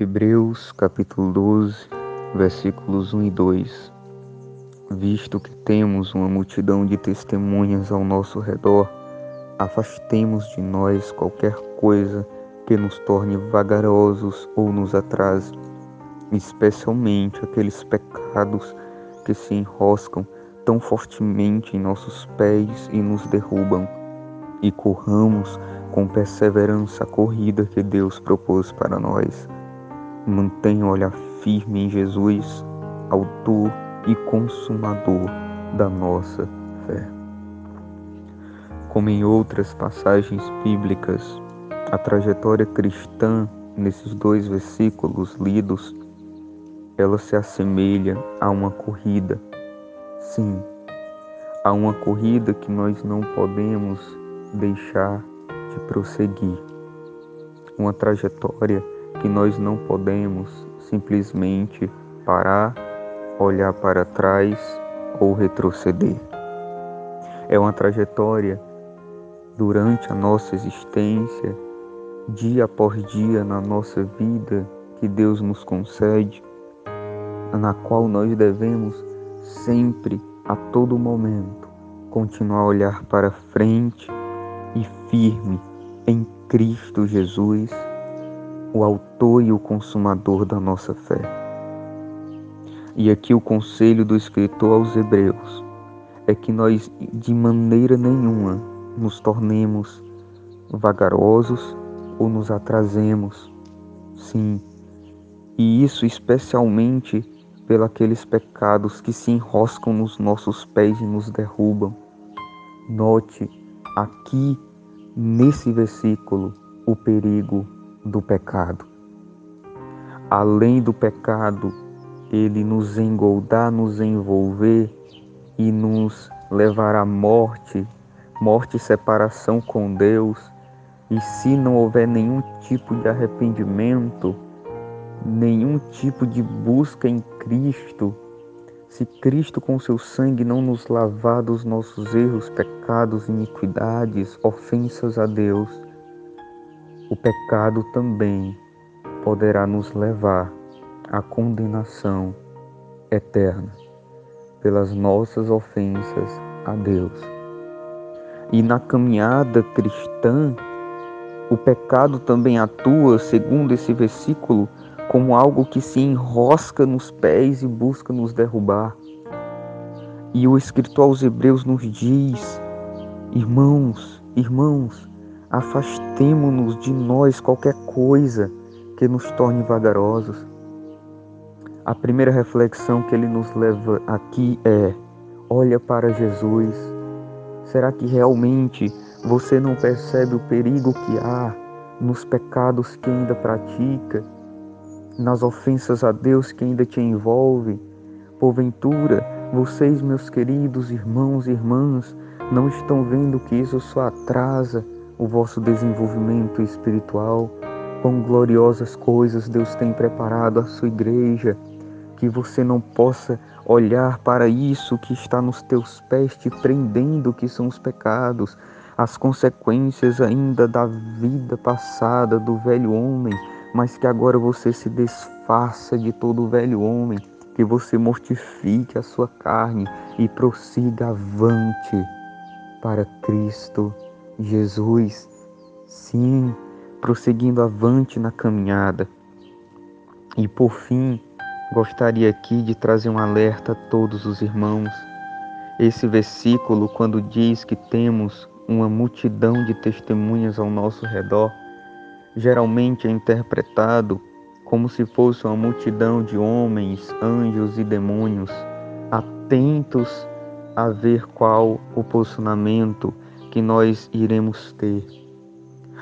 Hebreus capítulo 12, versículos 1 e 2. Visto que temos uma multidão de testemunhas ao nosso redor, afastemos de nós qualquer coisa que nos torne vagarosos ou nos atrase, especialmente aqueles pecados que se enroscam tão fortemente em nossos pés e nos derrubam, e corramos com perseverança a corrida que Deus propôs para nós Mantenha o olhar firme em Jesus, autor e consumador da nossa fé. Como em outras passagens bíblicas, a trajetória cristã nesses dois versículos lidos, ela se assemelha a uma corrida. Sim, a uma corrida que nós não podemos deixar de prosseguir. Uma trajetória que nós não podemos simplesmente parar, olhar para trás ou retroceder. É uma trajetória durante a nossa existência, dia após dia na nossa vida que Deus nos concede, na qual nós devemos sempre, a todo momento, continuar a olhar para frente e firme em Cristo Jesus o autor e o consumador da nossa fé. E aqui o conselho do escritor aos Hebreus é que nós de maneira nenhuma nos tornemos vagarosos ou nos atrasemos. Sim, e isso especialmente pelos aqueles pecados que se enroscam nos nossos pés e nos derrubam. Note aqui nesse versículo o perigo do pecado. Além do pecado, ele nos engoldar, nos envolver e nos levar à morte, morte e separação com Deus. E se não houver nenhum tipo de arrependimento, nenhum tipo de busca em Cristo, se Cristo com seu sangue não nos lavar dos nossos erros, pecados, iniquidades, ofensas a Deus, o pecado também poderá nos levar à condenação eterna pelas nossas ofensas a Deus. E na caminhada cristã, o pecado também atua, segundo esse versículo, como algo que se enrosca nos pés e busca nos derrubar. E o escritor aos Hebreus nos diz: irmãos, irmãos, Afastemo-nos de nós qualquer coisa que nos torne vagarosos. A primeira reflexão que ele nos leva aqui é: olha para Jesus. Será que realmente você não percebe o perigo que há nos pecados que ainda pratica, nas ofensas a Deus que ainda te envolve? Porventura, vocês, meus queridos irmãos e irmãs, não estão vendo que isso só atrasa o vosso desenvolvimento espiritual, quão gloriosas coisas Deus tem preparado à sua igreja, que você não possa olhar para isso que está nos teus pés te prendendo, que são os pecados, as consequências ainda da vida passada do velho homem, mas que agora você se desfaça de todo o velho homem, que você mortifique a sua carne e prossiga avante para Cristo Jesus, sim, prosseguindo avante na caminhada. E por fim, gostaria aqui de trazer um alerta a todos os irmãos. Esse versículo, quando diz que temos uma multidão de testemunhas ao nosso redor, geralmente é interpretado como se fosse uma multidão de homens, anjos e demônios, atentos a ver qual o posicionamento que nós iremos ter.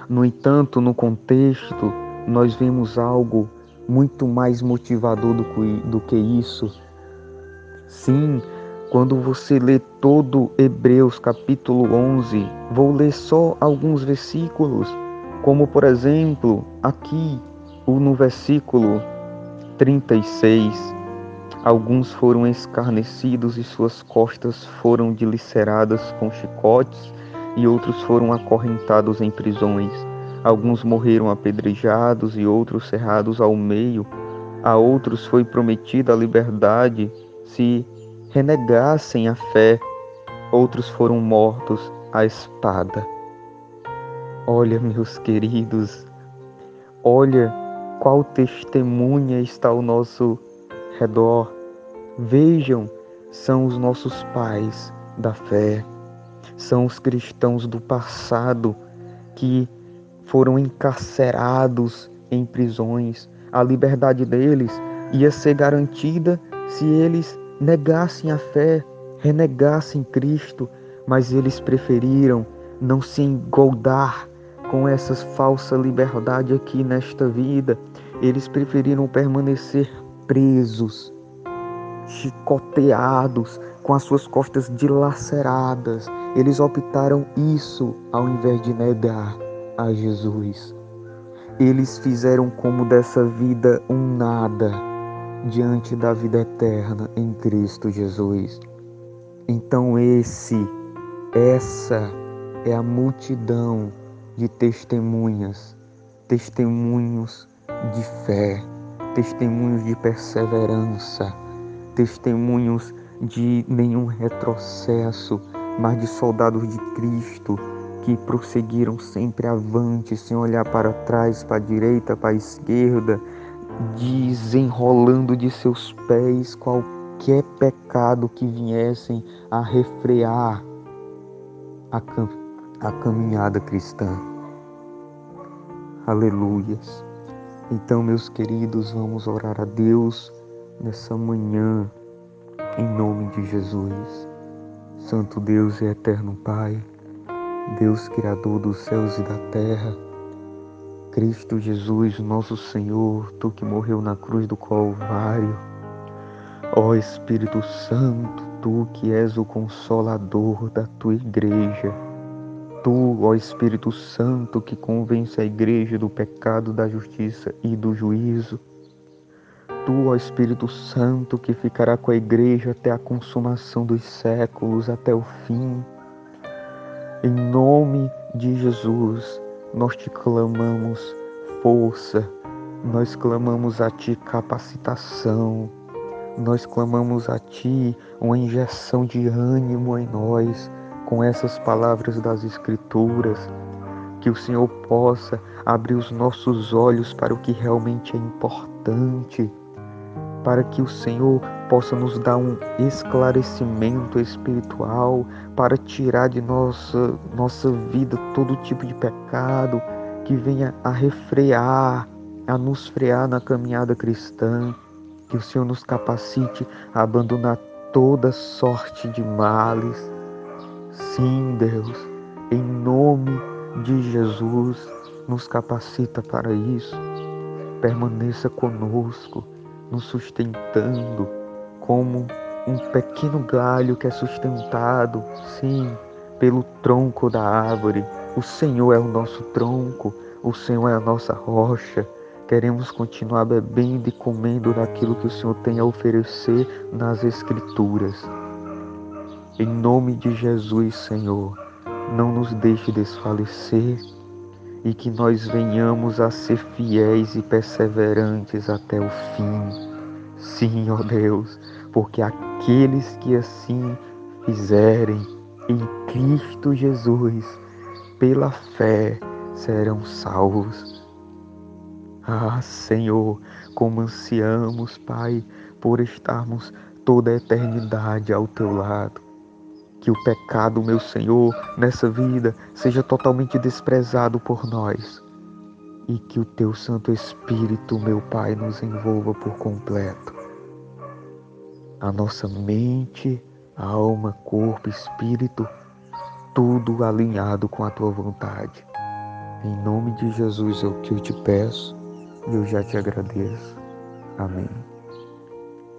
No entanto, no contexto, nós vemos algo muito mais motivador do que, isso. Sim, quando você lê todo Hebreus capítulo 11, vou ler só alguns versículos, como por exemplo, aqui no versículo 36, alguns foram escarnecidos e suas costas foram dilaceradas com chicotes, e outros foram acorrentados em prisões. Alguns morreram apedrejados e outros cerrados ao meio. A outros foi prometida a liberdade se renegassem a fé. Outros foram mortos à espada. Olha, meus queridos, olha qual testemunha está ao nosso redor. Vejam, são os nossos pais da fé, são os cristãos do passado que foram encarcerados em prisões. A liberdade deles ia ser garantida se eles negassem a fé, renegassem Cristo, mas eles preferiram não se engoldar com essa falsa liberdade aqui nesta vida. Eles preferiram permanecer presos, chicoteados, com as suas costas dilaceradas. Eles optaram isso ao invés de negar a Jesus. Eles fizeram como dessa vida um nada diante da vida eterna em Cristo Jesus. Então esse, essa é a multidão de testemunhas, testemunhos de fé, testemunhos de perseverança, testemunhos de nenhum retrocesso, mas de soldados de Cristo que prosseguiram sempre avante, sem olhar para trás, para a direita, para a esquerda, desenrolando de seus pés qualquer pecado que viessem a refrear a, cam a caminhada cristã. Aleluias. Então, meus queridos, vamos orar a Deus nessa manhã, em nome de Jesus. Santo Deus e eterno Pai, Deus Criador dos céus e da terra, Cristo Jesus, nosso Senhor, Tu que morreu na cruz do Calvário, ó Espírito Santo, Tu que és o consolador da Tua igreja, Tu, ó Espírito Santo, que convence a igreja do pecado, da justiça e do juízo. Tu, ó Espírito Santo, que ficará com a igreja até a consumação dos séculos, até o fim. Em nome de Jesus, nós te clamamos força, nós clamamos a ti capacitação, nós clamamos a ti uma injeção de ânimo em nós com essas palavras das Escrituras, que o Senhor possa abrir os nossos olhos para o que realmente é importante, para que o Senhor possa nos dar um esclarecimento espiritual, para tirar de nossa, nossa vida todo tipo de pecado que venha a refrear, a nos frear na caminhada cristã, que o Senhor nos capacite a abandonar toda sorte de males. Sim, Deus, em nome de Jesus, nos capacita para isso. Permaneça conosco, nos sustentando como um pequeno galho que é sustentado, sim, pelo tronco da árvore. O Senhor é o nosso tronco, o Senhor é a nossa rocha. Queremos continuar bebendo e comendo daquilo que o Senhor tem a oferecer nas Escrituras. Em nome de Jesus, Senhor, não nos deixe desfalecer e que nós venhamos a ser fiéis e perseverantes até o fim. Sim, ó Deus, porque aqueles que assim fizerem em Cristo Jesus, pela fé, serão salvos. Ah, Senhor, como ansiamos, Pai, por estarmos toda a eternidade ao teu lado. Que o pecado, meu Senhor, nessa vida seja totalmente desprezado por nós e que o Teu Santo Espírito, meu Pai, nos envolva por completo. A nossa mente, alma, corpo, espírito, tudo alinhado com a Tua vontade. Em nome de Jesus é o que eu te peço e eu já te agradeço. Amém.